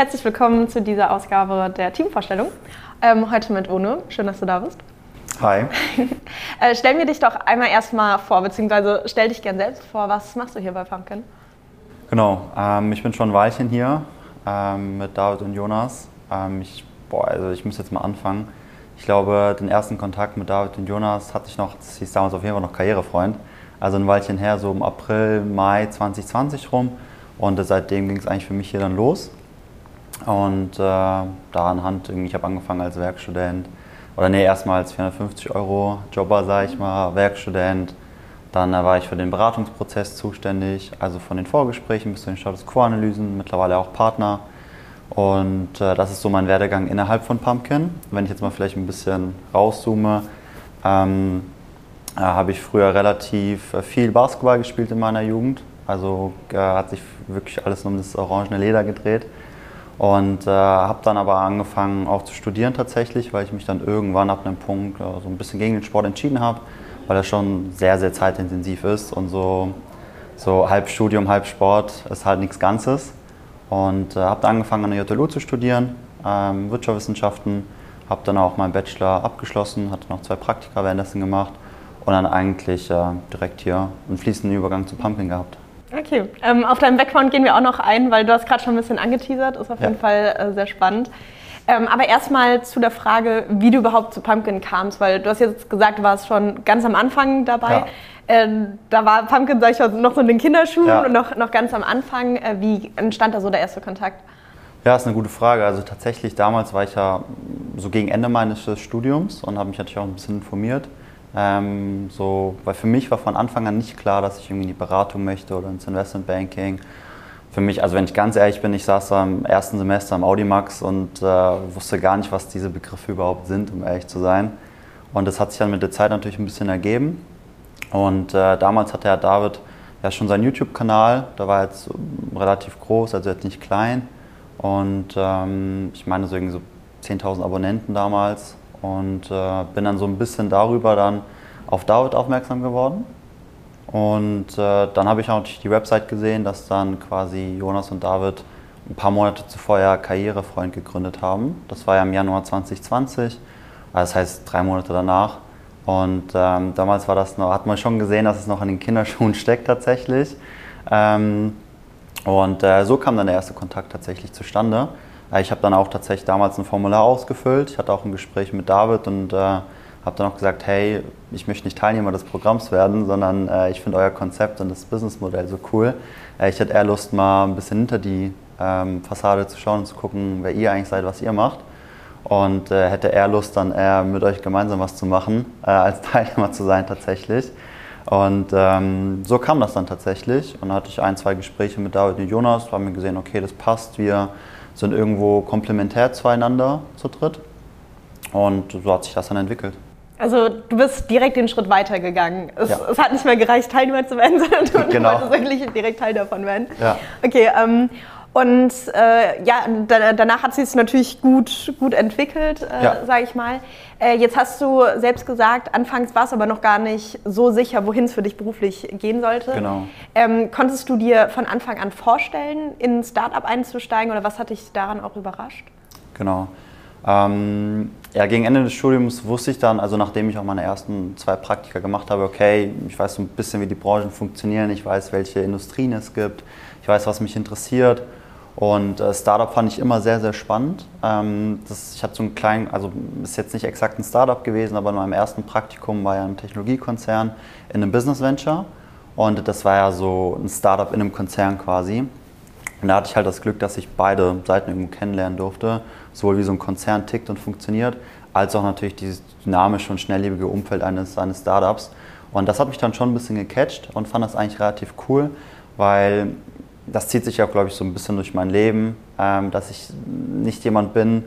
Herzlich willkommen zu dieser Ausgabe der Teamvorstellung. Ähm, heute mit Ono. Schön, dass du da bist. Hi. äh, stell mir dich doch einmal erstmal vor, beziehungsweise stell dich gern selbst vor. Was machst du hier bei Pumpkin? Genau, ähm, ich bin schon ein Weilchen hier ähm, mit David und Jonas. Ähm, ich, boah, also ich muss jetzt mal anfangen. Ich glaube, den ersten Kontakt mit David und Jonas hatte ich noch, das hieß damals auf jeden Fall noch Karrierefreund. Also ein Weilchen her, so im April, Mai 2020 rum. Und seitdem ging es eigentlich für mich hier dann los. Und äh, da anhand, ich habe angefangen als Werkstudent, oder nee, erstmal als 450 Euro Jobber, sage ich mal, Werkstudent. Dann äh, war ich für den Beratungsprozess zuständig, also von den Vorgesprächen bis zu den Status Quo-Analysen, mittlerweile auch Partner. Und äh, das ist so mein Werdegang innerhalb von Pumpkin. Wenn ich jetzt mal vielleicht ein bisschen rauszoome, ähm, äh, habe ich früher relativ äh, viel Basketball gespielt in meiner Jugend. Also äh, hat sich wirklich alles um das orangene Leder gedreht. Und äh, habe dann aber angefangen auch zu studieren tatsächlich, weil ich mich dann irgendwann ab einem Punkt äh, so ein bisschen gegen den Sport entschieden habe, weil er schon sehr, sehr zeitintensiv ist und so, so halb Studium, halb Sport ist halt nichts Ganzes. Und äh, habe dann angefangen an der JLU zu studieren, ähm, Wirtschaftswissenschaften, habe dann auch meinen Bachelor abgeschlossen, hatte noch zwei Praktika währenddessen gemacht und dann eigentlich äh, direkt hier einen fließenden Übergang zu Pumpkin gehabt. Okay, ähm, auf deinem Background gehen wir auch noch ein, weil du hast gerade schon ein bisschen angeteasert, ist auf ja. jeden Fall äh, sehr spannend. Ähm, aber erstmal zu der Frage, wie du überhaupt zu Pumpkin kamst, weil du hast jetzt gesagt, du warst schon ganz am Anfang dabei. Ja. Ähm, da war Pumpkin, sag ich mal, noch so in den Kinderschuhen ja. und noch, noch ganz am Anfang. Äh, wie entstand da so der erste Kontakt? Ja, ist eine gute Frage. Also tatsächlich, damals war ich ja so gegen Ende meines Studiums und habe mich natürlich auch ein bisschen informiert. Ähm, so, weil für mich war von Anfang an nicht klar, dass ich irgendwie in die Beratung möchte oder ins Investmentbanking. Für mich, also wenn ich ganz ehrlich bin, ich saß da im ersten Semester am Audimax und äh, wusste gar nicht, was diese Begriffe überhaupt sind, um ehrlich zu sein. Und das hat sich dann mit der Zeit natürlich ein bisschen ergeben. Und äh, damals hatte Herr David ja schon seinen YouTube-Kanal, da war jetzt relativ groß, also jetzt nicht klein. Und ähm, ich meine so irgendwie so 10.000 Abonnenten damals und äh, bin dann so ein bisschen darüber dann auf David aufmerksam geworden. Und äh, dann habe ich auch die Website gesehen, dass dann quasi Jonas und David ein paar Monate zuvor ja Karrierefreund gegründet haben. Das war ja im Januar 2020, also das heißt drei Monate danach. Und ähm, damals war das noch, hat man schon gesehen, dass es noch in den Kinderschuhen steckt tatsächlich. Ähm, und äh, so kam dann der erste Kontakt tatsächlich zustande. Ich habe dann auch tatsächlich damals ein Formular ausgefüllt. Ich hatte auch ein Gespräch mit David und äh, habe dann auch gesagt, hey, ich möchte nicht Teilnehmer des Programms werden, sondern äh, ich finde euer Konzept und das Businessmodell so cool. Äh, ich hätte eher Lust, mal ein bisschen hinter die ähm, Fassade zu schauen und zu gucken, wer ihr eigentlich seid, was ihr macht. Und äh, hätte eher Lust, dann eher mit euch gemeinsam was zu machen, äh, als Teilnehmer zu sein tatsächlich. Und ähm, so kam das dann tatsächlich. Und dann hatte ich ein, zwei Gespräche mit David und Jonas, haben wir gesehen, okay, das passt, wir sind irgendwo komplementär zueinander zu dritt. Und so hat sich das dann entwickelt. Also du bist direkt den Schritt weitergegangen. Es, ja. es hat nicht mehr gereicht, Teilnehmer zu werden, sondern du, genau. wolltest wirklich direkt Teil davon werden. Ja. Okay, ähm, und äh, ja, da, danach hat sich es natürlich gut, gut entwickelt, äh, ja. sage ich mal. Äh, jetzt hast du selbst gesagt, anfangs war es aber noch gar nicht so sicher, wohin es für dich beruflich gehen sollte. Genau. Ähm, konntest du dir von Anfang an vorstellen, in ein Startup einzusteigen oder was hat dich daran auch überrascht? Genau. Ähm, ja, gegen Ende des Studiums wusste ich dann, also nachdem ich auch meine ersten zwei Praktika gemacht habe, okay, ich weiß so ein bisschen, wie die Branchen funktionieren, ich weiß, welche Industrien es gibt, ich weiß, was mich interessiert und äh, Startup fand ich immer sehr, sehr spannend. Ähm, das, ich hatte so einen kleinen, also ist jetzt nicht exakt ein Startup gewesen, aber in meinem ersten Praktikum war ja ein Technologiekonzern in einem Business Venture. Und das war ja so ein Startup in einem Konzern quasi. Und da hatte ich halt das Glück, dass ich beide Seiten irgendwo kennenlernen durfte. Sowohl wie so ein Konzern tickt und funktioniert, als auch natürlich dieses dynamische und schnelllebige Umfeld eines, eines Startups. Und das hat mich dann schon ein bisschen gecatcht und fand das eigentlich relativ cool, weil das zieht sich auch, glaube ich, so ein bisschen durch mein Leben, ähm, dass ich nicht jemand bin,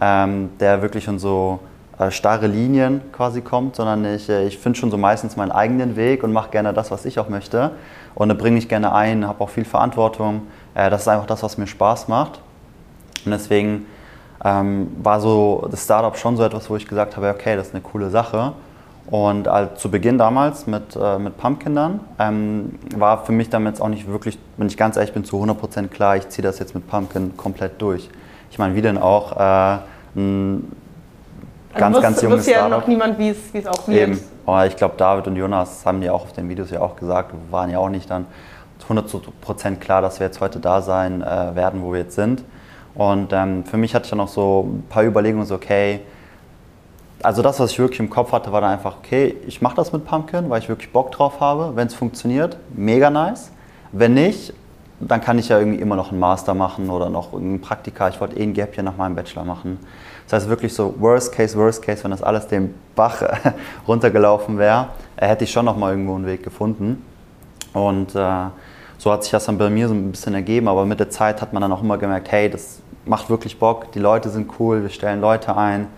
ähm, der wirklich in so äh, starre Linien quasi kommt, sondern ich, äh, ich finde schon so meistens meinen eigenen Weg und mache gerne das, was ich auch möchte. Und da bringe ich gerne ein, habe auch viel Verantwortung. Äh, das ist einfach das, was mir Spaß macht. Und deswegen ähm, war so das Startup schon so etwas, wo ich gesagt habe, okay, das ist eine coole Sache. Und äh, zu Beginn damals mit, äh, mit Pumpkin dann, ähm, war für mich damit auch nicht wirklich, wenn ich ganz ehrlich bin, zu 100% klar, ich ziehe das jetzt mit Pumpkin komplett durch. Ich meine, wie denn auch äh, ein ganz, also ganz junges ja noch niemand, wie es auch wird. Eben. Oh, ich glaube, David und Jonas haben die auch auf den Videos ja auch gesagt, waren ja auch nicht dann 100% klar, dass wir jetzt heute da sein äh, werden, wo wir jetzt sind. Und ähm, für mich hatte ich dann noch so ein paar Überlegungen, so okay, also das, was ich wirklich im Kopf hatte, war dann einfach, okay, ich mache das mit Pumpkin, weil ich wirklich Bock drauf habe. Wenn es funktioniert, mega nice. Wenn nicht, dann kann ich ja irgendwie immer noch einen Master machen oder noch ein Praktika. Ich wollte eh ein Gap hier nach meinem Bachelor machen. Das heißt wirklich so Worst Case, Worst Case, wenn das alles den Bach runtergelaufen wäre, äh, hätte ich schon noch mal irgendwo einen Weg gefunden. Und äh, so hat sich das dann bei mir so ein bisschen ergeben. Aber mit der Zeit hat man dann auch immer gemerkt, hey, das macht wirklich Bock, die Leute sind cool, wir stellen Leute ein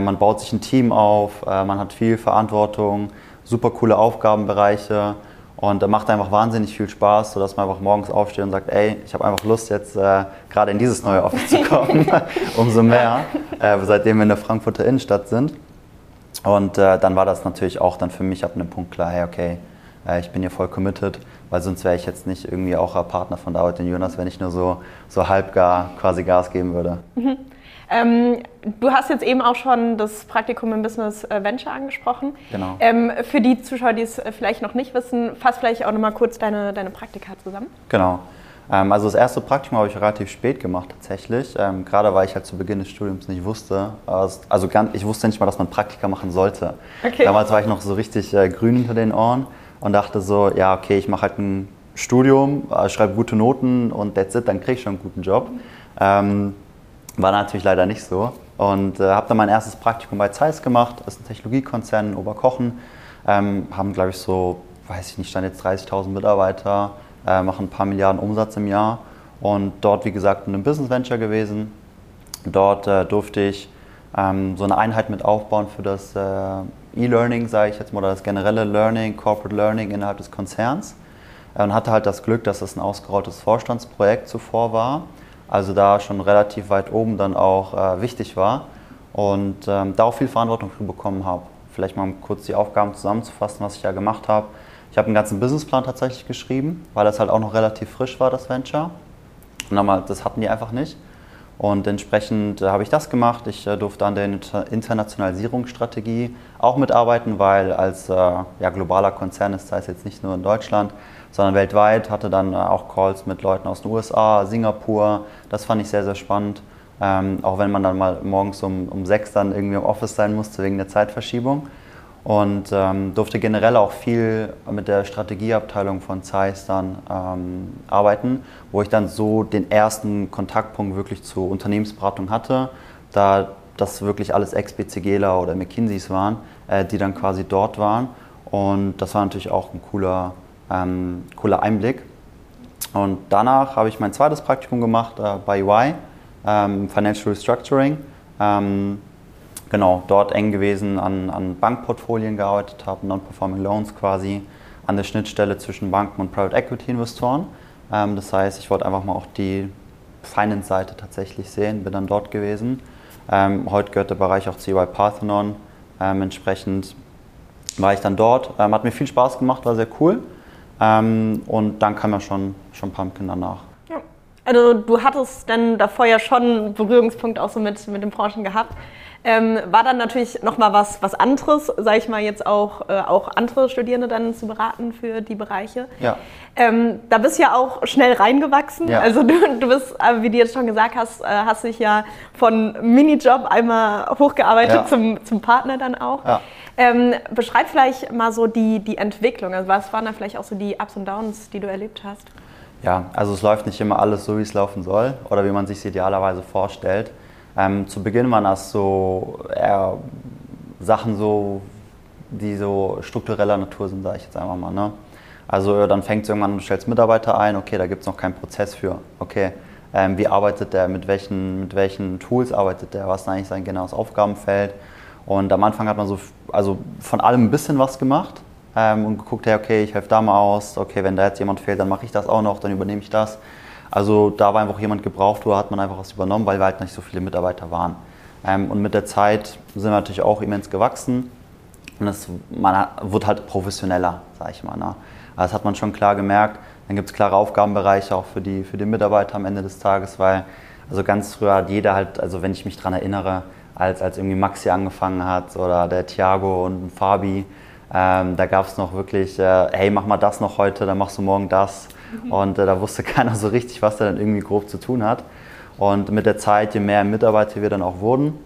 man baut sich ein Team auf, äh, man hat viel Verantwortung, super coole Aufgabenbereiche und äh, macht einfach wahnsinnig viel Spaß, sodass man einfach morgens aufsteht und sagt, ey, ich habe einfach Lust jetzt äh, gerade in dieses neue Office zu kommen, umso mehr, äh, seitdem wir in der Frankfurter Innenstadt sind. Und äh, dann war das natürlich auch dann für mich ab einem Punkt klar, hey, okay, ich bin hier voll committed, weil sonst wäre ich jetzt nicht irgendwie auch ein Partner von David und Jonas, wenn ich nur so, so halb gar quasi Gas geben würde. Mhm. Ähm, du hast jetzt eben auch schon das Praktikum im Business äh, Venture angesprochen. Genau. Ähm, für die Zuschauer, die es äh, vielleicht noch nicht wissen, fass vielleicht auch nochmal kurz deine, deine Praktika zusammen. Genau. Ähm, also das erste Praktikum habe ich relativ spät gemacht tatsächlich, ähm, gerade weil ich halt zu Beginn des Studiums nicht wusste. Also ganz, ich wusste nicht mal, dass man Praktika machen sollte. Okay. Damals war ich noch so richtig äh, grün hinter den Ohren und dachte so, ja okay, ich mache halt ein Studium, äh, schreibe gute Noten und that's it, dann kriege ich schon einen guten Job. Mhm. War natürlich leider nicht so. Und äh, habe dann mein erstes Praktikum bei Zeiss gemacht. Das ist ein Technologiekonzern in Oberkochen. Ähm, haben, glaube ich, so, weiß ich nicht, stand jetzt 30.000 Mitarbeiter, äh, machen ein paar Milliarden Umsatz im Jahr. Und dort, wie gesagt, in einem Business Venture gewesen. Dort äh, durfte ich ähm, so eine Einheit mit aufbauen für das äh, E-Learning, sage ich jetzt mal, oder das generelle Learning, Corporate Learning innerhalb des Konzerns. Und hatte halt das Glück, dass es ein ausgerolltes Vorstandsprojekt zuvor war also da schon relativ weit oben dann auch äh, wichtig war und ähm, da auch viel Verantwortung für bekommen habe. Vielleicht mal kurz die Aufgaben zusammenzufassen, was ich da gemacht habe. Ich habe einen ganzen Businessplan tatsächlich geschrieben, weil das halt auch noch relativ frisch war, das Venture. Und dann das hatten die einfach nicht. Und entsprechend äh, habe ich das gemacht. Ich äh, durfte an der Internationalisierungsstrategie auch mitarbeiten, weil als äh, ja, globaler Konzern ist das jetzt nicht nur in Deutschland, sondern weltweit. Hatte dann äh, auch Calls mit Leuten aus den USA, Singapur. Das fand ich sehr, sehr spannend. Ähm, auch wenn man dann mal morgens um, um sechs dann irgendwie im Office sein musste wegen der Zeitverschiebung. Und ähm, durfte generell auch viel mit der Strategieabteilung von Zeiss dann ähm, arbeiten, wo ich dann so den ersten Kontaktpunkt wirklich zur Unternehmensberatung hatte, da das wirklich alles Ex-BCGler oder McKinseys waren, äh, die dann quasi dort waren. Und das war natürlich auch ein cooler, ähm, cooler Einblick. Und danach habe ich mein zweites Praktikum gemacht äh, bei UI, ähm, Financial Restructuring. Ähm, genau, dort eng gewesen, an, an Bankportfolien gearbeitet habe, Non-Performing Loans quasi, an der Schnittstelle zwischen Banken und Private Equity Investoren. Ähm, das heißt, ich wollte einfach mal auch die Finance-Seite tatsächlich sehen, bin dann dort gewesen. Ähm, heute gehört der Bereich auch zu UI Parthenon. Ähm, entsprechend war ich dann dort. Hat mir viel Spaß gemacht, war sehr cool. Ähm, und dann kam ja schon, schon Pumpkin danach. Ja. Also du hattest dann davor ja schon Berührungspunkt auch so mit, mit den Branchen gehabt. Ähm, war dann natürlich nochmal was, was anderes, sage ich mal jetzt auch, äh, auch andere Studierende dann zu beraten für die Bereiche. Ja. Ähm, da bist du ja auch schnell reingewachsen. Ja. Also du, du bist, äh, wie du jetzt schon gesagt hast, äh, hast dich ja von Minijob einmal hochgearbeitet ja. zum, zum Partner dann auch. Ja. Ähm, beschreib vielleicht mal so die, die Entwicklung. Also was waren da vielleicht auch so die Ups und Downs, die du erlebt hast? Ja, also es läuft nicht immer alles so, wie es laufen soll oder wie man sich es idealerweise vorstellt. Ähm, zu Beginn waren das so eher Sachen so, die so struktureller Natur sind, sage ich jetzt einfach mal. Ne? Also dann fängt es irgendwann an, du stellst Mitarbeiter ein, okay, da gibt es noch keinen Prozess für. Okay, ähm, wie arbeitet der, mit welchen, mit welchen Tools arbeitet der, was ist eigentlich sein genaues Aufgabenfeld. Und am Anfang hat man so also von allem ein bisschen was gemacht ähm, und geguckt, hey, okay, ich helfe da mal aus, okay, wenn da jetzt jemand fehlt, dann mache ich das auch noch, dann übernehme ich das. Also da war einfach jemand gebraucht, wo hat man einfach was übernommen, weil wir halt nicht so viele Mitarbeiter waren. Ähm, und mit der Zeit sind wir natürlich auch immens gewachsen. Und es, man hat, wurde halt professioneller, sag ich mal. Ne? Also das hat man schon klar gemerkt. Dann gibt es klare Aufgabenbereiche auch für die, für die Mitarbeiter am Ende des Tages, weil also ganz früher hat jeder halt, also wenn ich mich daran erinnere, als, als irgendwie Maxi angefangen hat oder der Thiago und Fabi, ähm, da gab es noch wirklich, äh, hey, mach mal das noch heute, dann machst du morgen das. Und äh, da wusste keiner so richtig, was er dann irgendwie grob zu tun hat. Und mit der Zeit, je mehr Mitarbeiter wir dann auch wurden,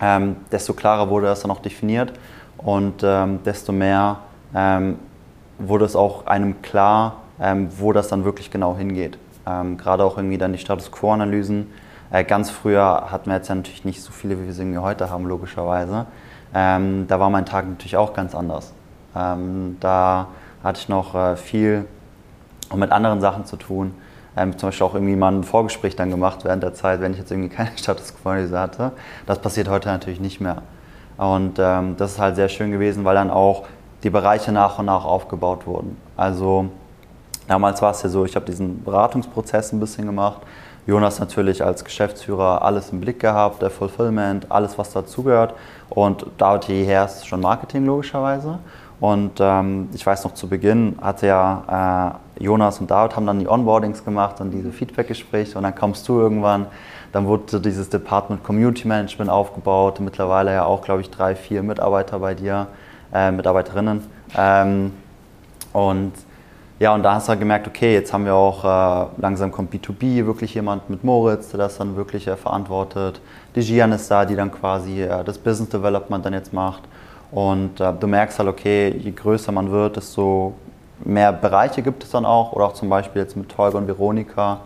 ähm, desto klarer wurde das dann auch definiert und ähm, desto mehr ähm, wurde es auch einem klar, ähm, wo das dann wirklich genau hingeht. Ähm, gerade auch irgendwie dann die Status Quo-Analysen. Äh, ganz früher hatten wir jetzt ja natürlich nicht so viele, wie wir sie irgendwie heute haben, logischerweise. Ähm, da war mein Tag natürlich auch ganz anders. da hatte ich noch äh, viel mit anderen Sachen zu tun ähm, zum Beispiel auch irgendwie mal ein Vorgespräch dann gemacht während der Zeit, wenn ich jetzt irgendwie keine Status Quo-Analyse hatte. Das passiert heute natürlich nicht mehr. Und ähm, das ist halt sehr schön gewesen, weil dann auch die Bereiche nach und nach aufgebaut wurden. Also damals war es ja so, ich habe diesen Beratungsprozess ein bisschen gemacht. Jonas natürlich als Geschäftsführer alles im Blick gehabt, der Fulfillment, alles was dazugehört. Und David hierher ist schon Marketing logischerweise. Und ähm, ich weiß noch zu Beginn hatte ja äh, Jonas und David haben dann die Onboardings gemacht und diese Feedback-Gespräche und dann kommst du irgendwann, dann wurde dieses Department Community Management aufgebaut, mittlerweile ja auch, glaube ich, drei, vier Mitarbeiter bei dir, äh, Mitarbeiterinnen. Ähm, und ja, und da hast du halt gemerkt, okay, jetzt haben wir auch äh, langsam kommt B2B, wirklich jemand mit Moritz, der das dann wirklich äh, verantwortet. Die Gian ist da, die dann quasi äh, das Business Development dann jetzt macht. Und äh, du merkst halt, okay, je größer man wird, desto mehr Bereiche gibt es dann auch. Oder auch zum Beispiel jetzt mit Tolga und Veronika,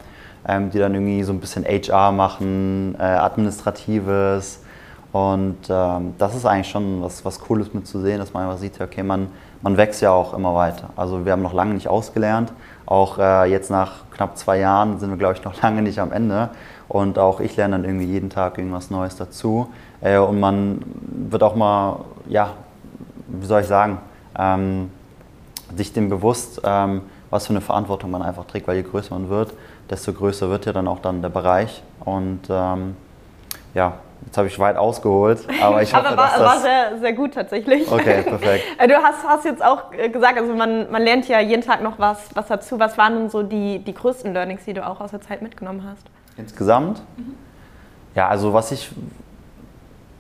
ähm, die dann irgendwie so ein bisschen HR machen, äh, Administratives. Und ähm, das ist eigentlich schon was, was Cooles mitzusehen, dass man einfach sieht, okay, man, man wächst ja auch immer weiter. Also wir haben noch lange nicht ausgelernt. Auch äh, jetzt nach knapp zwei Jahren sind wir, glaube ich, noch lange nicht am Ende. Und auch ich lerne dann irgendwie jeden Tag irgendwas Neues dazu. Äh, und man wird auch mal, ja, wie soll ich sagen, ähm, sich dem bewusst, ähm, was für eine Verantwortung man einfach trägt, weil je größer man wird, desto größer wird ja dann auch dann der Bereich. Und ähm, ja, Jetzt habe ich weit ausgeholt, aber ich hoffe, aber war, dass das war sehr, sehr gut tatsächlich. Okay, perfekt. Du hast, hast jetzt auch äh, gesagt, also man, man lernt ja jeden Tag noch was, was dazu. Was waren denn so die, die größten Learnings, die du auch aus der Zeit mitgenommen hast? Insgesamt? Mhm. Ja, also was ich,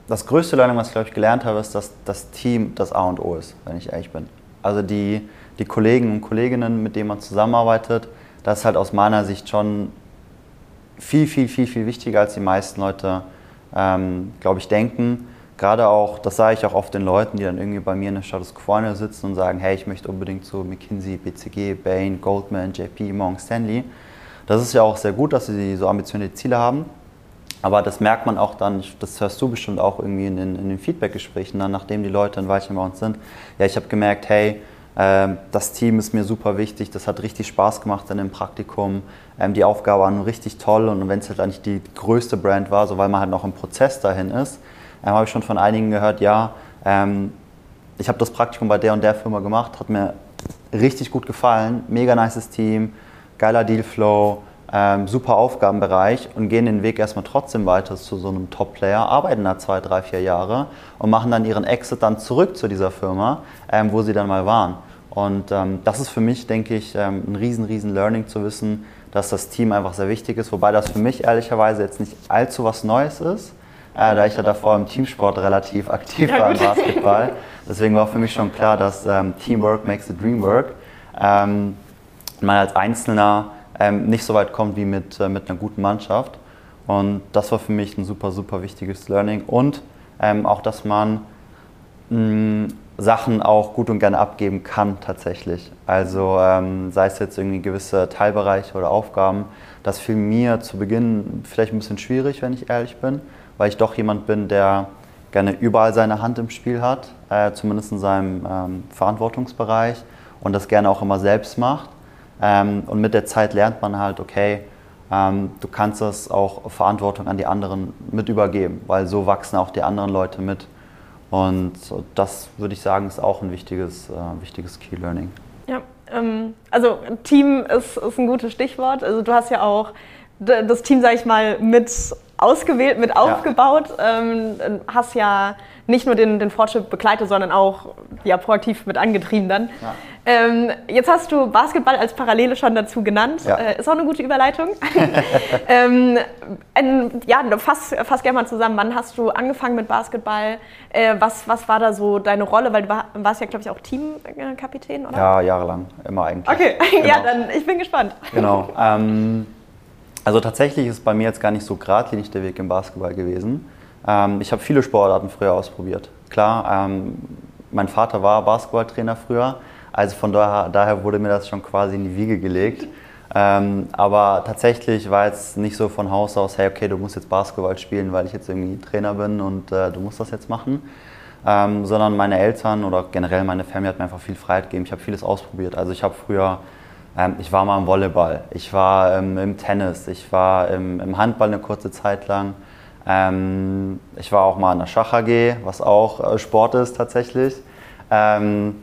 das größte Learning, was ich glaube ich gelernt habe, ist, dass das Team das A und O ist, wenn ich ehrlich bin. Also die, die Kollegen und Kolleginnen, mit denen man zusammenarbeitet, das ist halt aus meiner Sicht schon viel, viel, viel, viel wichtiger, als die meisten Leute, ähm, glaube ich, denken. Gerade auch, das sage ich auch oft den Leuten, die dann irgendwie bei mir in der Status Quo sitzen und sagen, hey, ich möchte unbedingt zu McKinsey, BCG, Bain, Goldman, JP, Morgan Stanley. Das ist ja auch sehr gut, dass sie so ambitionierte Ziele haben. Aber das merkt man auch dann, das hörst du bestimmt auch irgendwie in den, in den Feedback-Gesprächen, dann, nachdem die Leute ein Weilchen bei uns sind. Ja, ich habe gemerkt, hey, äh, das Team ist mir super wichtig, das hat richtig Spaß gemacht in dem Praktikum. Ähm, die Aufgabe war richtig toll und wenn es halt eigentlich die größte Brand war, so weil man halt noch im Prozess dahin ist, ähm, habe ich schon von einigen gehört, ja, ähm, ich habe das Praktikum bei der und der Firma gemacht, hat mir richtig gut gefallen, mega nices Team, geiler Dealflow, ähm, super Aufgabenbereich und gehen den Weg erstmal trotzdem weiter zu so einem Top-Player, arbeiten da zwei, drei, vier Jahre und machen dann ihren Exit dann zurück zu dieser Firma, ähm, wo sie dann mal waren. Und ähm, das ist für mich, denke ich, ähm, ein riesen, riesen Learning zu wissen, dass das Team einfach sehr wichtig ist, wobei das für mich ehrlicherweise jetzt nicht allzu was Neues ist, äh, da ich ja davor im Teamsport relativ aktiv ja, war im Basketball. Deswegen war für mich schon klar, dass ähm, Teamwork makes the dream work. Ähm, man als Einzelner ähm, nicht so weit kommt wie mit, äh, mit einer guten Mannschaft. Und das war für mich ein super, super wichtiges Learning. Und ähm, auch, dass man mh, Sachen auch gut und gerne abgeben kann tatsächlich. Also ähm, sei es jetzt irgendwie gewisse Teilbereiche oder Aufgaben, das fiel mir zu Beginn vielleicht ein bisschen schwierig, wenn ich ehrlich bin, weil ich doch jemand bin, der gerne überall seine Hand im Spiel hat, äh, zumindest in seinem ähm, Verantwortungsbereich und das gerne auch immer selbst macht. Ähm, und mit der Zeit lernt man halt, okay, ähm, du kannst das auch Verantwortung an die anderen mit übergeben, weil so wachsen auch die anderen Leute mit. Und das würde ich sagen, ist auch ein wichtiges, äh, wichtiges Key Learning. Ja, ähm, also Team ist, ist ein gutes Stichwort. Also du hast ja auch das Team, sage ich mal, mit ausgewählt, mit aufgebaut. Ja. Ähm, hast ja nicht nur den, den Fortschritt begleitet, sondern auch ja, proaktiv mit angetrieben dann. Ja. Ähm, jetzt hast du Basketball als Parallele schon dazu genannt. Ja. Äh, ist auch eine gute Überleitung. ähm, ein, ja, fass, fass gerne mal zusammen. Wann hast du angefangen mit Basketball? Äh, was, was war da so deine Rolle? Weil du war, warst ja, glaube ich, auch Teamkapitän, oder? Ja, jahrelang. Immer eigentlich. Okay, genau. ja, dann ich bin gespannt. Genau. Ähm, also tatsächlich ist bei mir jetzt gar nicht so geradlinig der Weg im Basketball gewesen. Ähm, ich habe viele Sportarten früher ausprobiert. Klar, ähm, mein Vater war Basketballtrainer früher, also von daher, daher, wurde mir das schon quasi in die Wiege gelegt. Ähm, aber tatsächlich war jetzt nicht so von Haus aus, hey, okay, du musst jetzt Basketball spielen, weil ich jetzt irgendwie Trainer bin und äh, du musst das jetzt machen. Ähm, sondern meine Eltern oder generell meine Family hat mir einfach viel Freiheit gegeben. Ich habe vieles ausprobiert. Also ich habe früher ähm, ich war mal im Volleyball, ich war ähm, im Tennis, ich war im, im, Handball eine kurze Zeit lang. Ähm, ich war auch mal in der Schach AG, was auch äh, Sport ist tatsächlich. Ähm,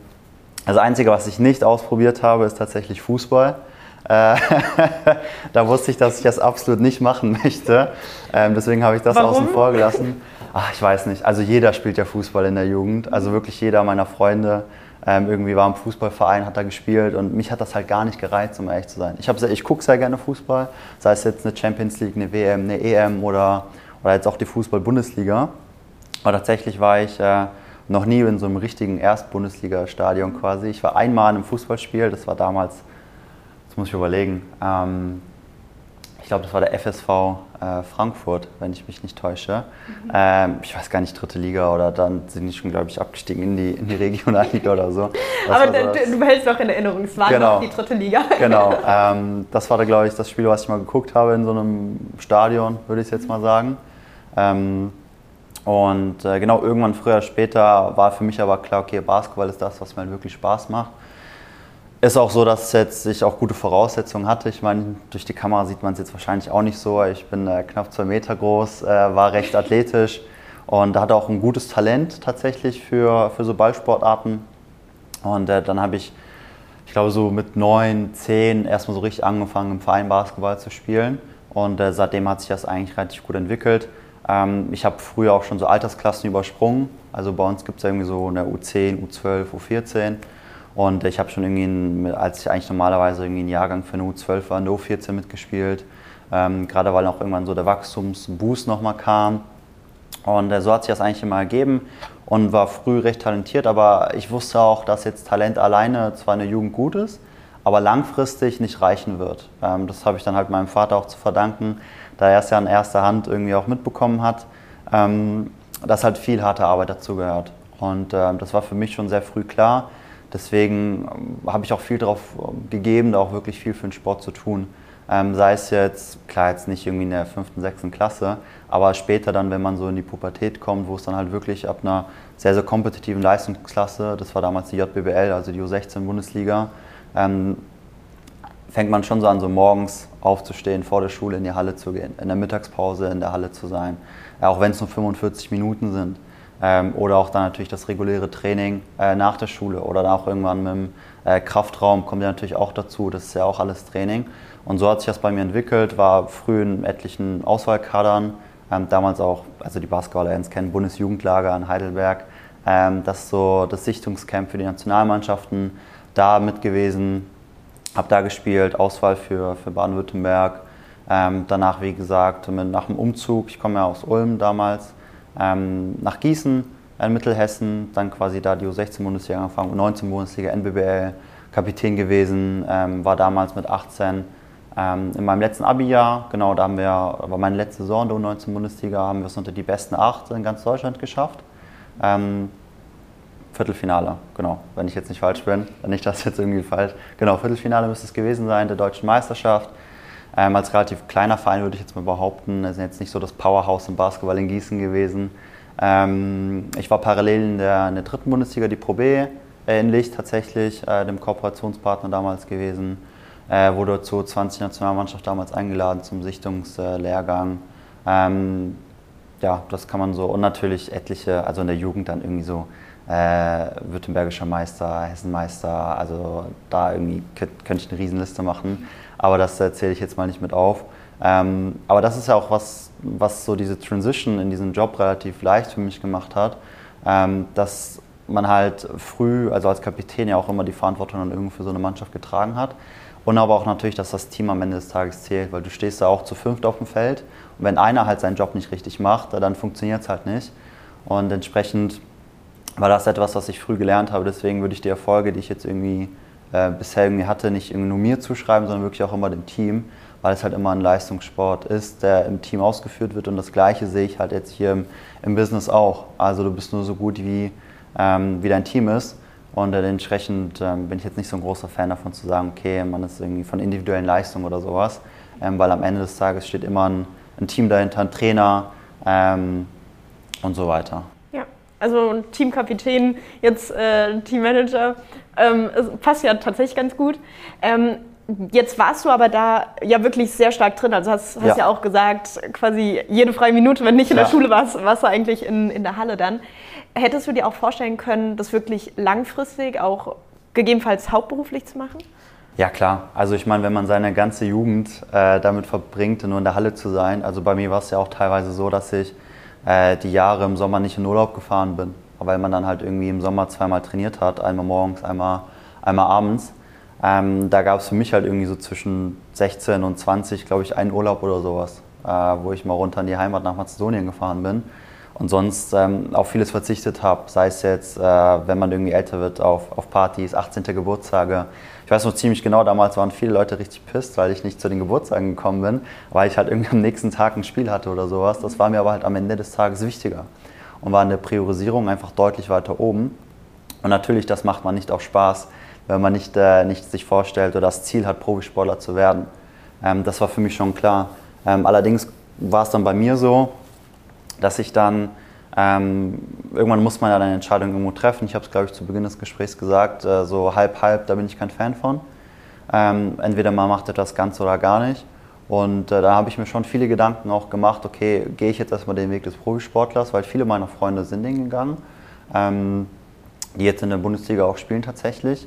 das Einzige, was ich nicht ausprobiert habe, ist tatsächlich Fußball. Äh, da wusste ich, dass ich das absolut nicht machen möchte. Ähm, deswegen habe ich das Warum? außen vor gelassen. Ach, ich weiß nicht. Also jeder spielt ja Fußball in der Jugend. Also wirklich jeder meiner Freunde ähm, irgendwie war im Fußballverein, hat da gespielt und mich hat das halt gar nicht gereizt, um ehrlich zu sein. Ich, ich gucke sehr gerne Fußball, sei es jetzt eine Champions League, eine WM, eine EM oder, oder jetzt auch die Fußball-Bundesliga. Aber tatsächlich war ich äh, noch nie in so einem richtigen Erst-Bundesliga-Stadion quasi. Ich war einmal in einem Fußballspiel, das war damals, das muss ich überlegen, ähm, ich glaube, das war der FSV äh, Frankfurt, wenn ich mich nicht täusche. Mhm. Ähm, ich weiß gar nicht, dritte Liga oder dann sind die schon, glaube ich, abgestiegen in die, in die Regionalliga oder so. Das Aber so du, du behältst noch in Erinnerung, es war genau. die dritte Liga. genau, ähm, das war da, glaube ich, das Spiel, was ich mal geguckt habe in so einem Stadion, würde ich jetzt mal sagen. Ähm, und äh, genau, irgendwann früher, später war für mich aber klar, okay, Basketball ist das, was mir halt wirklich Spaß macht. Ist auch so, dass jetzt ich auch gute Voraussetzungen hatte. Ich meine, durch die Kamera sieht man es jetzt wahrscheinlich auch nicht so. Ich bin äh, knapp zwei Meter groß, äh, war recht athletisch und hatte auch ein gutes Talent tatsächlich für, für so Ballsportarten. Und äh, dann habe ich, ich glaube, so mit neun, zehn erstmal so richtig angefangen, im Verein Basketball zu spielen. Und äh, seitdem hat sich das eigentlich relativ gut entwickelt. Ähm, ich habe früher auch schon so Altersklassen übersprungen. Also bei uns gibt es irgendwie so eine U10, U12, U14. Und ich habe schon irgendwie, als ich eigentlich normalerweise irgendwie ein Jahrgang für eine U12 war, eine U14 mitgespielt. Ähm, gerade weil auch irgendwann so der Wachstumsboost nochmal kam. Und äh, so hat sich das eigentlich immer ergeben und war früh recht talentiert, aber ich wusste auch, dass jetzt Talent alleine zwar in der Jugend gut ist, aber langfristig nicht reichen wird. Ähm, das habe ich dann halt meinem Vater auch zu verdanken, da er es ja in erster Hand irgendwie auch mitbekommen hat, ähm, dass halt viel harte Arbeit dazu gehört. Und äh, das war für mich schon sehr früh klar. Deswegen ähm, habe ich auch viel darauf ähm, gegeben, da auch wirklich viel für den Sport zu tun. Ähm, sei es jetzt, klar, jetzt nicht irgendwie in der fünften, sechsten Klasse, aber später dann, wenn man so in die Pubertät kommt, wo es dann halt wirklich ab einer sehr, sehr kompetitiven Leistungsklasse, das war damals die JBL, also die U16 Bundesliga, ähm, fängt man schon so an, so morgens aufzustehen, vor der Schule in die Halle zu gehen, in der Mittagspause in der Halle zu sein, ja, auch wenn es nur 45 Minuten sind. Ähm, oder auch dann natürlich das reguläre Training äh, nach der Schule oder dann auch irgendwann mit dem äh, Kraftraum kommt ja natürlich auch dazu. Das ist ja auch alles Training. Und so hat sich das bei mir entwickelt, war früh in etlichen Auswahlkadern, ähm, damals auch, also die Basketballer kennen, Bundesjugendlager in Heidelberg. Ähm, das ist so das Sichtungscamp für die Nationalmannschaften, da mit gewesen, habe da gespielt, Auswahl für, für Baden-Württemberg. Ähm, danach, wie gesagt, mit, nach dem Umzug, ich komme ja aus Ulm damals, ähm, nach Gießen, in Mittelhessen, dann quasi da die U16-Bundesliga angefangen, U19-Bundesliga, NBBL, Kapitän gewesen, ähm, war damals mit 18 ähm, in meinem letzten Abi-Jahr, genau, da haben wir, war meine letzte Saison der U19-Bundesliga, haben wir es unter die besten acht in ganz Deutschland geschafft. Viertelfinale, genau, wenn ich jetzt nicht falsch bin, wenn ich das jetzt irgendwie falsch, genau, Viertelfinale müsste es gewesen sein, der deutschen Meisterschaft. Ähm, als relativ kleiner Verein würde ich jetzt mal behaupten, wir sind jetzt nicht so das Powerhouse im Basketball in Gießen gewesen. Ähm, ich war parallel in der, in der, dritten Bundesliga, die Pro B, äh, in Licht tatsächlich, äh, dem Kooperationspartner damals gewesen. Äh, wurde zur 20 Nationalmannschaft damals eingeladen zum Sichtungslehrgang. Ähm, ja, das kann man so. Und natürlich etliche, also in der Jugend dann irgendwie so äh, württembergischer Meister, Hessenmeister. Also da irgendwie könnte ich eine Riesenliste machen aber das zähle ich jetzt mal nicht mit auf. Ähm, aber das ist ja auch was, was so diese Transition in diesen Job relativ leicht für mich gemacht hat, ähm, dass man halt früh, also als Kapitän ja auch immer die Verantwortung dann irgendwo für so eine Mannschaft getragen hat. Und aber auch natürlich, dass das Team am Ende des Tages zählt, weil du stehst da auch zu fünft auf dem Feld und wenn einer halt seinen Job nicht richtig macht, dann funktioniert es halt nicht. Und entsprechend war das etwas, was ich früh gelernt habe. Deswegen würde ich die Erfolge, die ich jetzt irgendwie äh, bisher irgendwie hatte, nicht irgendwie nur mir zuschreiben, sondern wirklich auch immer dem Team, weil es halt immer ein Leistungssport ist, der im Team ausgeführt wird. Und das Gleiche sehe ich halt jetzt hier im, im Business auch. Also du bist nur so gut, wie, ähm, wie dein Team ist. Und äh, entsprechend ähm, bin ich jetzt nicht so ein großer Fan davon zu sagen, okay, man ist irgendwie von individuellen Leistungen oder sowas. Ähm, weil am Ende des Tages steht immer ein, ein Team dahinter, ein Trainer ähm, und so weiter. Also ein Teamkapitän, jetzt äh, Teammanager, ähm, passt ja tatsächlich ganz gut. Ähm, Jetzt warst du aber da ja wirklich sehr stark drin. Also hast, hast ja. ja auch gesagt, quasi jede freie Minute, wenn nicht in ja. der Schule warst, warst du eigentlich in, in der Halle dann. Hättest du dir auch vorstellen können, das wirklich langfristig auch gegebenenfalls hauptberuflich zu machen? Ja klar, also ich meine, wenn man seine ganze Jugend äh, damit verbringt, nur in der Halle zu sein, also bei mir war es ja auch teilweise so, dass ich äh, die Jahre im Sommer nicht in Urlaub gefahren bin, weil man dann halt irgendwie im Sommer zweimal trainiert hat, einmal morgens, einmal, einmal abends. Ähm, da gab es für mich halt irgendwie so zwischen 16 und 20, glaube ich, einen Urlaub oder sowas, äh, wo ich mal runter in die Heimat nach Mazedonien gefahren bin und sonst ähm, auf vieles verzichtet habe, sei es jetzt, äh, wenn man irgendwie älter wird, auf, auf Partys, 18. Geburtstage. Ich weiß noch ziemlich genau, damals waren viele Leute richtig pisst, weil ich nicht zu den Geburtstagen gekommen bin, weil ich halt irgendwie am nächsten Tag ein Spiel hatte oder sowas. Das war mir aber halt am Ende des Tages wichtiger und war in der Priorisierung einfach deutlich weiter oben. Und natürlich, das macht man nicht auf Spaß, wenn man nicht, äh, nicht sich vorstellt oder das Ziel hat, Profisportler zu werden. Ähm, das war für mich schon klar. Ähm, allerdings war es dann bei mir so, dass ich dann, ähm, irgendwann muss man ja eine Entscheidung irgendwo treffen. Ich habe es, glaube ich, zu Beginn des Gesprächs gesagt, äh, so halb, halb, da bin ich kein Fan von. Ähm, entweder man macht etwas ganz oder gar nicht. Und äh, da habe ich mir schon viele Gedanken auch gemacht, okay, gehe ich jetzt erstmal den Weg des Profisportlers, weil viele meiner Freunde sind den gegangen, ähm, die jetzt in der Bundesliga auch spielen tatsächlich.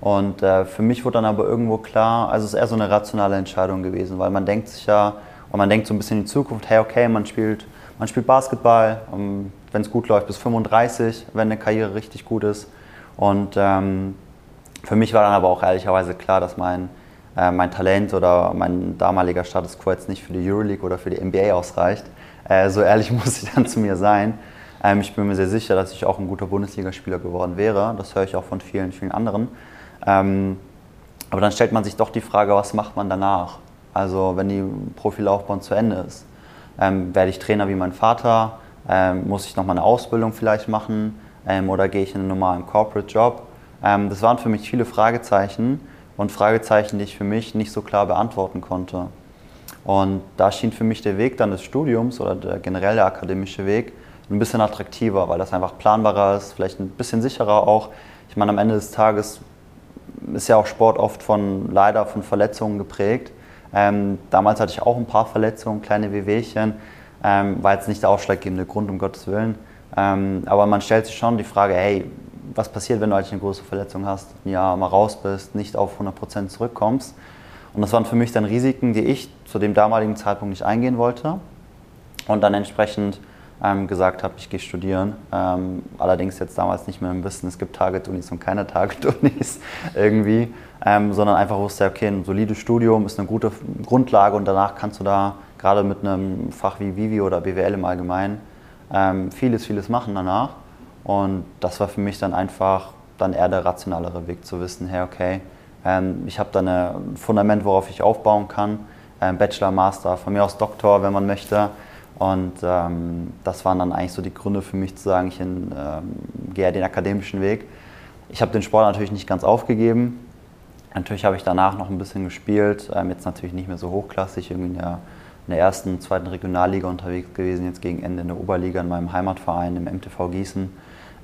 Und äh, für mich wurde dann aber irgendwo klar, also es ist eher so eine rationale Entscheidung gewesen, weil man denkt sich ja, und man denkt so ein bisschen in die Zukunft, hey, okay, man spielt man spielt Basketball, ähm, wenn es gut läuft, bis 35, wenn eine Karriere richtig gut ist. Und ähm, für mich war dann aber auch ehrlicherweise klar, dass mein, äh, mein Talent oder mein damaliger Status quo jetzt nicht für die Euroleague oder für die NBA ausreicht. Äh, so ehrlich muss ich dann zu mir sein. Ähm, ich bin mir sehr sicher, dass ich auch ein guter Bundesligaspieler geworden wäre. Das höre ich auch von vielen, vielen anderen. Ähm, aber dann stellt man sich doch die Frage, was macht man danach? Also wenn die Profilaufbahn zu Ende ist. Ähm, werde ich Trainer wie mein Vater? Ähm, muss ich nochmal eine Ausbildung vielleicht machen? Ähm, oder gehe ich in einen normalen Corporate-Job? Ähm, das waren für mich viele Fragezeichen und Fragezeichen, die ich für mich nicht so klar beantworten konnte. Und da schien für mich der Weg dann des Studiums oder der generell der akademische Weg ein bisschen attraktiver, weil das einfach planbarer ist, vielleicht ein bisschen sicherer auch. Ich meine, am Ende des Tages ist ja auch Sport oft von leider von Verletzungen geprägt. Ähm, damals hatte ich auch ein paar Verletzungen, kleine Wehwehchen. Ähm, war jetzt nicht der ausschlaggebende Grund, um Gottes Willen. Ähm, aber man stellt sich schon die Frage, hey, was passiert, wenn du eigentlich eine große Verletzung hast, Jahr mal raus bist, nicht auf 100% zurückkommst. Und das waren für mich dann Risiken, die ich zu dem damaligen Zeitpunkt nicht eingehen wollte. Und dann entsprechend ähm, gesagt habe, ich gehe studieren. Ähm, allerdings jetzt damals nicht mehr im Wissen, es gibt Target-Unis und keine Target-Unis irgendwie ähm, sondern einfach wusste, okay, ein solides Studium ist eine gute Grundlage und danach kannst du da gerade mit einem Fach wie Vivi oder BWL im Allgemeinen ähm, vieles, vieles machen danach. Und das war für mich dann einfach dann eher der rationalere Weg zu wissen, hey, okay, ähm, ich habe da ein Fundament, worauf ich aufbauen kann, ähm, Bachelor, Master, von mir aus Doktor, wenn man möchte. Und ähm, das waren dann eigentlich so die Gründe für mich zu sagen, ich ähm, gehe den akademischen Weg. Ich habe den Sport natürlich nicht ganz aufgegeben, Natürlich habe ich danach noch ein bisschen gespielt, ähm, jetzt natürlich nicht mehr so hochklassig, irgendwie in der, in der ersten, zweiten Regionalliga unterwegs gewesen, jetzt gegen Ende in der Oberliga in meinem Heimatverein, im MTV Gießen.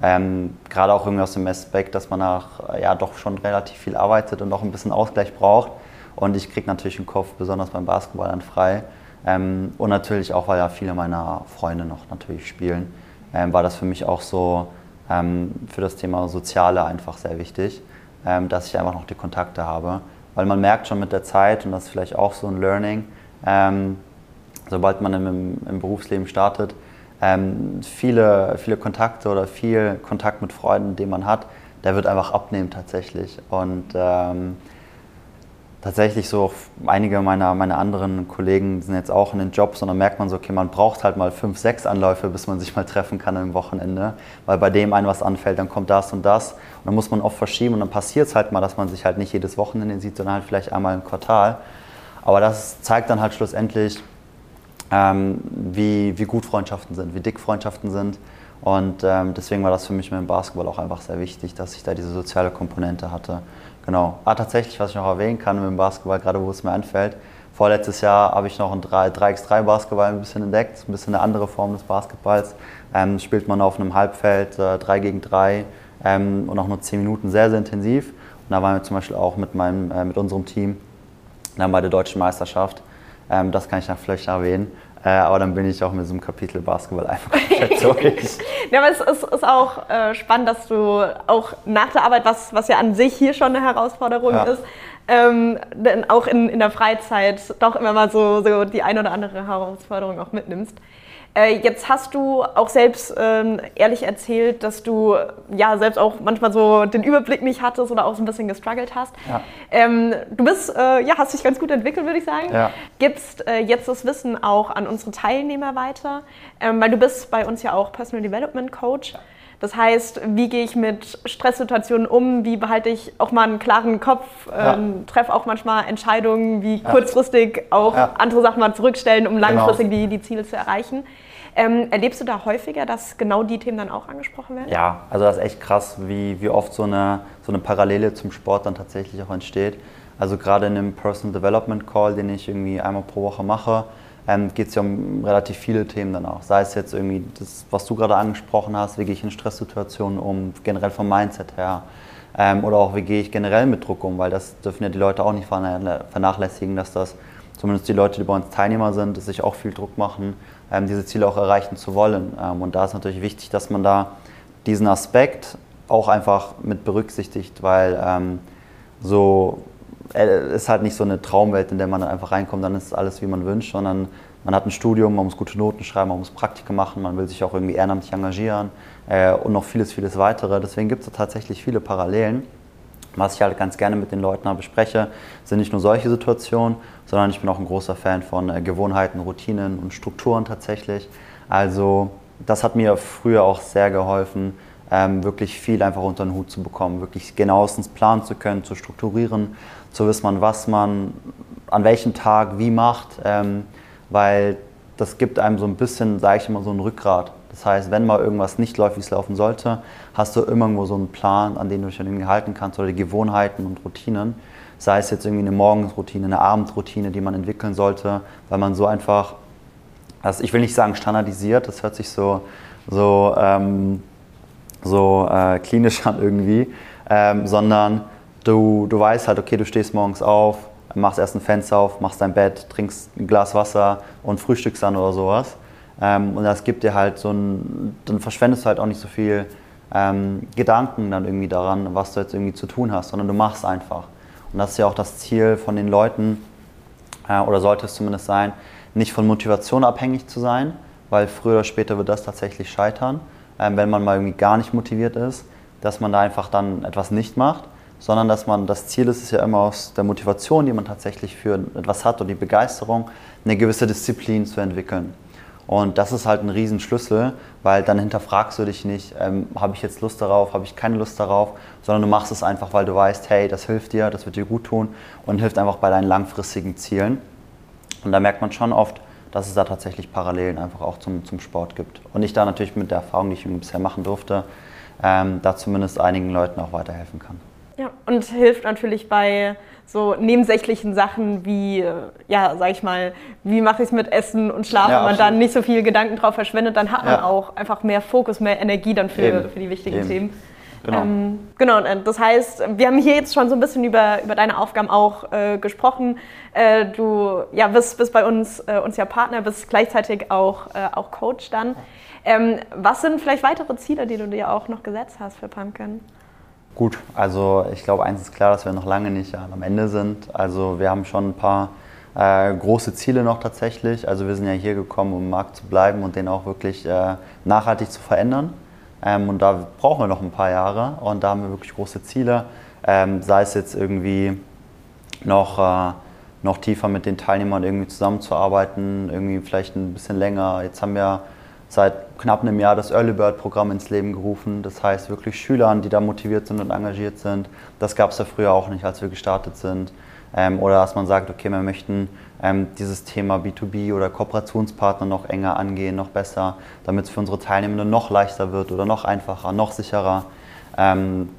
Ähm, gerade auch irgendwie aus dem Aspekt, dass man nach äh, ja doch schon relativ viel arbeitet und auch ein bisschen Ausgleich braucht. Und ich kriege natürlich den Kopf, besonders beim Basketball, dann frei. Ähm, und natürlich auch, weil ja viele meiner Freunde noch natürlich spielen, ähm, war das für mich auch so ähm, für das Thema Soziale einfach sehr wichtig. Ähm, dass ich einfach noch die Kontakte habe. Weil man merkt schon mit der Zeit, und das ist vielleicht auch so ein Learning, ähm, sobald man im, im Berufsleben startet, ähm, viele, viele Kontakte oder viel Kontakt mit Freunden, den man hat, der wird einfach abnehmen tatsächlich. Und tatsächlich so einige meiner, meiner anderen Kollegen sind jetzt auch in den Jobs und dann merkt man so, okay, man braucht halt mal fünf, sechs Anläufe, bis man sich mal treffen kann am Wochenende, weil bei dem einem was anfällt, dann kommt das und das und dann muss man oft verschieben und dann passiert es halt mal, dass man sich halt nicht jedes Wochenende sieht, sondern halt vielleicht einmal im Quartal. Aber das zeigt dann halt schlussendlich, ähm, wie, wie gut Freundschaften sind, wie dick Freundschaften sind. Und ähm, deswegen war das für mich mit dem Basketball auch einfach sehr wichtig, dass ich da diese soziale Komponente hatte. Genau. Ah, tatsächlich, was ich noch erwähnen kann mit dem Basketball, gerade wo es mir anfällt. Vorletztes Jahr habe ich noch ein 3x3 Basketball ein bisschen entdeckt, ein bisschen eine andere Form des Basketballs. Ähm, spielt man auf einem Halbfeld äh, 3 gegen 3 ähm, und auch nur 10 Minuten sehr, sehr intensiv. Und da waren wir zum Beispiel auch mit, meinem, äh, mit unserem Team dann bei der deutschen Meisterschaft. Ähm, das kann ich noch vielleicht erwähnen. Äh, aber dann bin ich auch mit diesem Kapitel Basketball einfach komplett durch. ja, aber es ist, ist auch äh, spannend, dass du auch nach der Arbeit, was, was ja an sich hier schon eine Herausforderung ja. ist, ähm, auch in, in der Freizeit doch immer mal so, so die eine oder andere Herausforderung auch mitnimmst. Äh, jetzt hast du auch selbst ähm, ehrlich erzählt, dass du ja selbst auch manchmal so den Überblick nicht hattest oder auch so ein bisschen gestruggelt hast. Ja. Ähm, du bist, äh, ja, hast dich ganz gut entwickelt, würde ich sagen. Ja. Gibst äh, jetzt das Wissen auch an unsere Teilnehmer weiter, ähm, weil du bist bei uns ja auch Personal Development Coach. Ja. Das heißt, wie gehe ich mit Stresssituationen um? Wie behalte ich auch mal einen klaren Kopf? Ähm, treffe auch manchmal Entscheidungen, wie kurzfristig auch andere Sachen mal zurückstellen, um genau. langfristig genau. die, die Ziele zu erreichen. Ähm, erlebst du da häufiger, dass genau die Themen dann auch angesprochen werden? Ja, also das ist echt krass, wie, wie oft so eine, so eine Parallele zum Sport dann tatsächlich auch entsteht. Also gerade in dem Personal Development Call, den ich irgendwie einmal pro Woche mache, ähm, geht es ja um relativ viele Themen dann auch. Sei es jetzt irgendwie das, was du gerade angesprochen hast, wie gehe ich in Stresssituationen um, generell vom Mindset her. Ähm, oder auch wie gehe ich generell mit Druck um, weil das dürfen ja die Leute auch nicht vernachlässigen, dass das zumindest die Leute, die bei uns Teilnehmer sind, sich auch viel Druck machen ähm, diese Ziele auch erreichen zu wollen. Ähm, und da ist natürlich wichtig, dass man da diesen Aspekt auch einfach mit berücksichtigt, weil ähm, so ist halt nicht so eine Traumwelt, in der man einfach reinkommt, dann ist alles wie man wünscht, sondern man hat ein Studium, man muss gute Noten schreiben, man muss Praktika machen, man will sich auch irgendwie ehrenamtlich engagieren äh, und noch vieles, vieles weitere. Deswegen gibt es tatsächlich viele Parallelen. Was ich halt ganz gerne mit den Leuten bespreche, sind nicht nur solche Situationen, sondern ich bin auch ein großer Fan von äh, Gewohnheiten, Routinen und Strukturen tatsächlich. Also das hat mir früher auch sehr geholfen, ähm, wirklich viel einfach unter den Hut zu bekommen, wirklich genauestens planen zu können, zu strukturieren, zu wissen, was man an welchem Tag wie macht, ähm, weil das gibt einem so ein bisschen, sage ich immer, so ein Rückgrat. Das heißt, wenn mal irgendwas nicht läuft, wie es laufen sollte, hast du irgendwo so einen Plan, an den du dich dann irgendwie halten kannst oder die Gewohnheiten und Routinen. Sei es jetzt irgendwie eine Morgensroutine, eine Abendroutine, die man entwickeln sollte, weil man so einfach, also ich will nicht sagen standardisiert, das hört sich so, so, ähm, so äh, klinisch an irgendwie, ähm, sondern du, du weißt halt, okay, du stehst morgens auf, machst erst ein Fenster auf, machst dein Bett, trinkst ein Glas Wasser und frühstückst dann oder sowas. Ähm, und das gibt dir halt so ein, dann verschwendest du halt auch nicht so viel ähm, Gedanken dann irgendwie daran, was du jetzt irgendwie zu tun hast, sondern du machst einfach. Und das ist ja auch das Ziel von den Leuten, äh, oder sollte es zumindest sein, nicht von Motivation abhängig zu sein, weil früher oder später wird das tatsächlich scheitern, wenn man mal irgendwie gar nicht motiviert ist, dass man da einfach dann etwas nicht macht, sondern dass man, das Ziel ist es ja immer aus der Motivation, die man tatsächlich für etwas hat und die Begeisterung, eine gewisse Disziplin zu entwickeln. Und das ist halt ein Riesenschlüssel, weil dann hinterfragst du dich nicht, ähm, habe ich jetzt Lust darauf, habe ich keine Lust darauf, sondern du machst es einfach, weil du weißt, hey, das hilft dir, das wird dir gut tun und hilft einfach bei deinen langfristigen Zielen. Und da merkt man schon oft, dass es da tatsächlich Parallelen einfach auch zum, zum Sport gibt. Und ich da natürlich mit der Erfahrung, die ich bisher machen durfte, ähm, da zumindest einigen Leuten auch weiterhelfen kann. Ja, und hilft natürlich bei so nebensächlichen Sachen wie, äh, ja, sag ich mal, wie mache ich es mit Essen und Schlafen, ja, wenn man dann nicht so viel Gedanken drauf verschwendet, dann hat man ja. auch einfach mehr Fokus, mehr Energie dann für, für die wichtigen Eben. Themen. Genau. Ähm, genau, das heißt, wir haben hier jetzt schon so ein bisschen über, über deine Aufgaben auch äh, gesprochen. Äh, du ja, bist, bist bei uns, äh, uns ja Partner, bist gleichzeitig auch, äh, auch Coach dann. Ähm, was sind vielleicht weitere Ziele, die du dir auch noch gesetzt hast für Pumpkin? Gut, also ich glaube, eins ist klar, dass wir noch lange nicht am Ende sind. Also wir haben schon ein paar äh, große Ziele noch tatsächlich. Also wir sind ja hier gekommen, um im Markt zu bleiben und den auch wirklich äh, nachhaltig zu verändern. Ähm, und da brauchen wir noch ein paar Jahre und da haben wir wirklich große Ziele. Ähm, sei es jetzt irgendwie noch, äh, noch tiefer mit den Teilnehmern irgendwie zusammenzuarbeiten, irgendwie vielleicht ein bisschen länger. Jetzt haben wir seit knapp einem Jahr das Early Bird Programm ins Leben gerufen. Das heißt wirklich Schülern, die da motiviert sind und engagiert sind. Das gab es ja früher auch nicht, als wir gestartet sind. Ähm, oder dass man sagt, okay, wir möchten ähm, dieses Thema B2B oder Kooperationspartner noch enger angehen, noch besser, damit es für unsere Teilnehmenden noch leichter wird oder noch einfacher, noch sicherer. Ähm,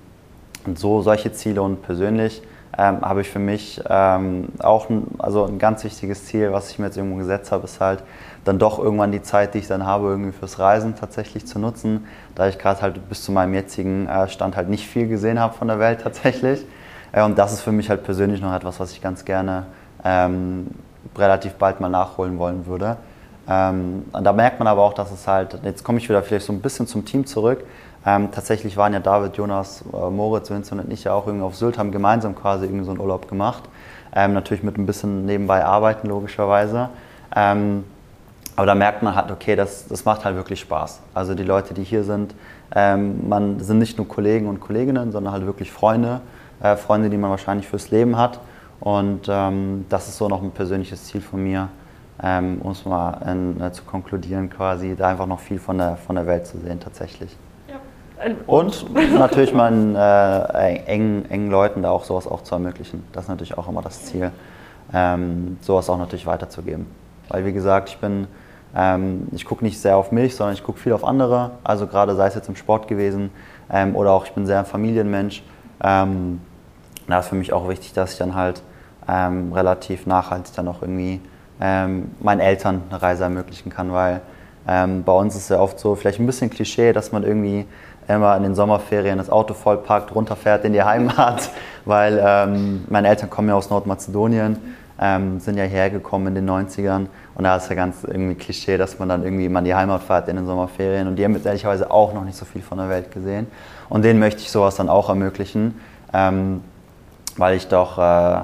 und so solche Ziele und persönlich ähm, habe ich für mich ähm, auch ein, also ein ganz wichtiges Ziel, was ich mir jetzt irgendwo gesetzt habe, ist halt dann doch irgendwann die Zeit, die ich dann habe, irgendwie fürs Reisen tatsächlich zu nutzen, da ich gerade halt bis zu meinem jetzigen äh, Stand halt nicht viel gesehen habe von der Welt tatsächlich. Äh, und das ist für mich halt persönlich noch etwas, was ich ganz gerne ähm, relativ bald mal nachholen wollen würde. Ähm, da merkt man aber auch, dass es halt, jetzt komme ich wieder vielleicht so ein bisschen zum Team zurück. Ähm, tatsächlich waren ja David, Jonas, äh, Moritz, Vincent und ich ja auch irgendwie auf Sylt, haben gemeinsam quasi irgendwie so einen Urlaub gemacht. Ähm, natürlich mit ein bisschen nebenbei arbeiten, logischerweise. Ähm, aber da merkt man halt, okay, das, das macht halt wirklich Spaß. Also die Leute, die hier sind, ähm, man sind nicht nur Kollegen und Kolleginnen, sondern halt wirklich Freunde. Äh, Freunde, die man wahrscheinlich fürs Leben hat. Und ähm, das ist so noch ein persönliches Ziel von mir, ähm, um es mal in, äh, zu konkludieren quasi, da einfach noch viel von der, von der Welt zu sehen tatsächlich. Ja. Und natürlich meinen äh, engen, engen Leuten da auch sowas auch zu ermöglichen. Das ist natürlich auch immer das Ziel, ähm, sowas auch natürlich weiterzugeben. Weil wie gesagt, ich bin, ähm, ich gucke nicht sehr auf mich, sondern ich gucke viel auf andere. Also gerade sei es jetzt im Sport gewesen ähm, oder auch ich bin sehr ein Familienmensch. Ähm, da ist für mich auch wichtig, dass ich dann halt ähm, relativ nachhaltig dann auch irgendwie ähm, meinen Eltern eine Reise ermöglichen kann, weil ähm, bei uns ist es ja oft so, vielleicht ein bisschen Klischee, dass man irgendwie immer in den Sommerferien das Auto vollpackt, runterfährt in die Heimat, weil ähm, meine Eltern kommen ja aus Nordmazedonien, ähm, sind ja hergekommen in den 90ern und da ist ja ganz irgendwie Klischee, dass man dann irgendwie immer in die Heimat fährt in den Sommerferien und die haben jetzt ehrlicherweise auch noch nicht so viel von der Welt gesehen und denen möchte ich sowas dann auch ermöglichen, ähm, weil ich doch äh,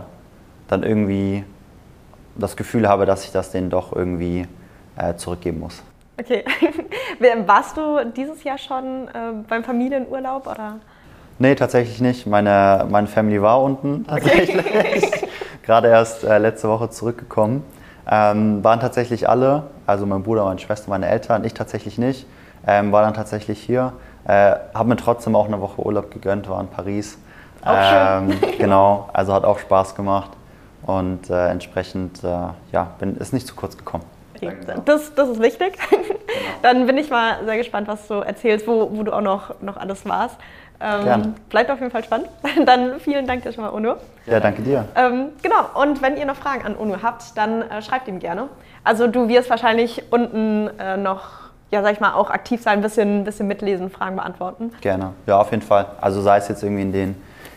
dann irgendwie das Gefühl habe, dass ich das denen doch irgendwie äh, zurückgeben muss. Okay. Warst du dieses Jahr schon äh, beim Familienurlaub oder? Nee, tatsächlich nicht. Meine, meine Family war unten tatsächlich. Okay. Gerade erst äh, letzte Woche zurückgekommen. Ähm, waren tatsächlich alle, also mein Bruder, meine Schwester, meine Eltern, ich tatsächlich nicht. Ähm, war dann tatsächlich hier. Äh, habe mir trotzdem auch eine Woche Urlaub gegönnt, war in Paris. Auch schön. Ähm, genau, also hat auch Spaß gemacht. Und äh, entsprechend, äh, ja, bin, ist nicht zu kurz gekommen. Okay. Das, das ist wichtig. Genau. Dann bin ich mal sehr gespannt, was du erzählst, wo, wo du auch noch, noch alles warst. Ähm, bleibt auf jeden Fall spannend. Dann vielen Dank dir schon mal, Uno. Ja, danke dir. Ähm, genau, und wenn ihr noch Fragen an Uno habt, dann äh, schreibt ihm gerne. Also du wirst wahrscheinlich unten äh, noch, ja sag ich mal, auch aktiv sein, ein bisschen, bisschen mitlesen, Fragen beantworten. Gerne, ja auf jeden Fall. Also sei es jetzt irgendwie in den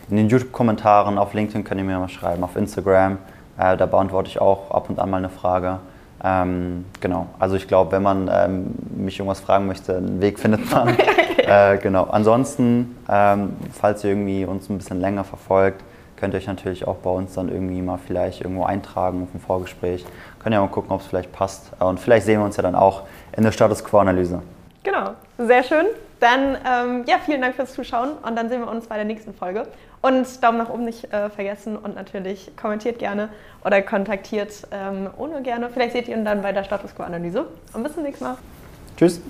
in den YouTube-Kommentaren, auf LinkedIn könnt ihr mir mal schreiben, auf Instagram. Äh, da beantworte ich auch ab und an mal eine Frage. Ähm, genau, also ich glaube, wenn man ähm, mich irgendwas fragen möchte, einen Weg findet man. äh, genau. Ansonsten, ähm, falls ihr irgendwie uns ein bisschen länger verfolgt, könnt ihr euch natürlich auch bei uns dann irgendwie mal vielleicht irgendwo eintragen auf ein Vorgespräch. Könnt ihr mal gucken, ob es vielleicht passt. Und vielleicht sehen wir uns ja dann auch in der Status Quo-Analyse. Genau, sehr schön. Dann ähm, ja, vielen Dank fürs Zuschauen und dann sehen wir uns bei der nächsten Folge. Und Daumen nach oben nicht äh, vergessen und natürlich kommentiert gerne oder kontaktiert ähm, ohne gerne. Vielleicht seht ihr ihn dann bei der Status Quo Analyse. Und bis zum nächsten Mal. Tschüss.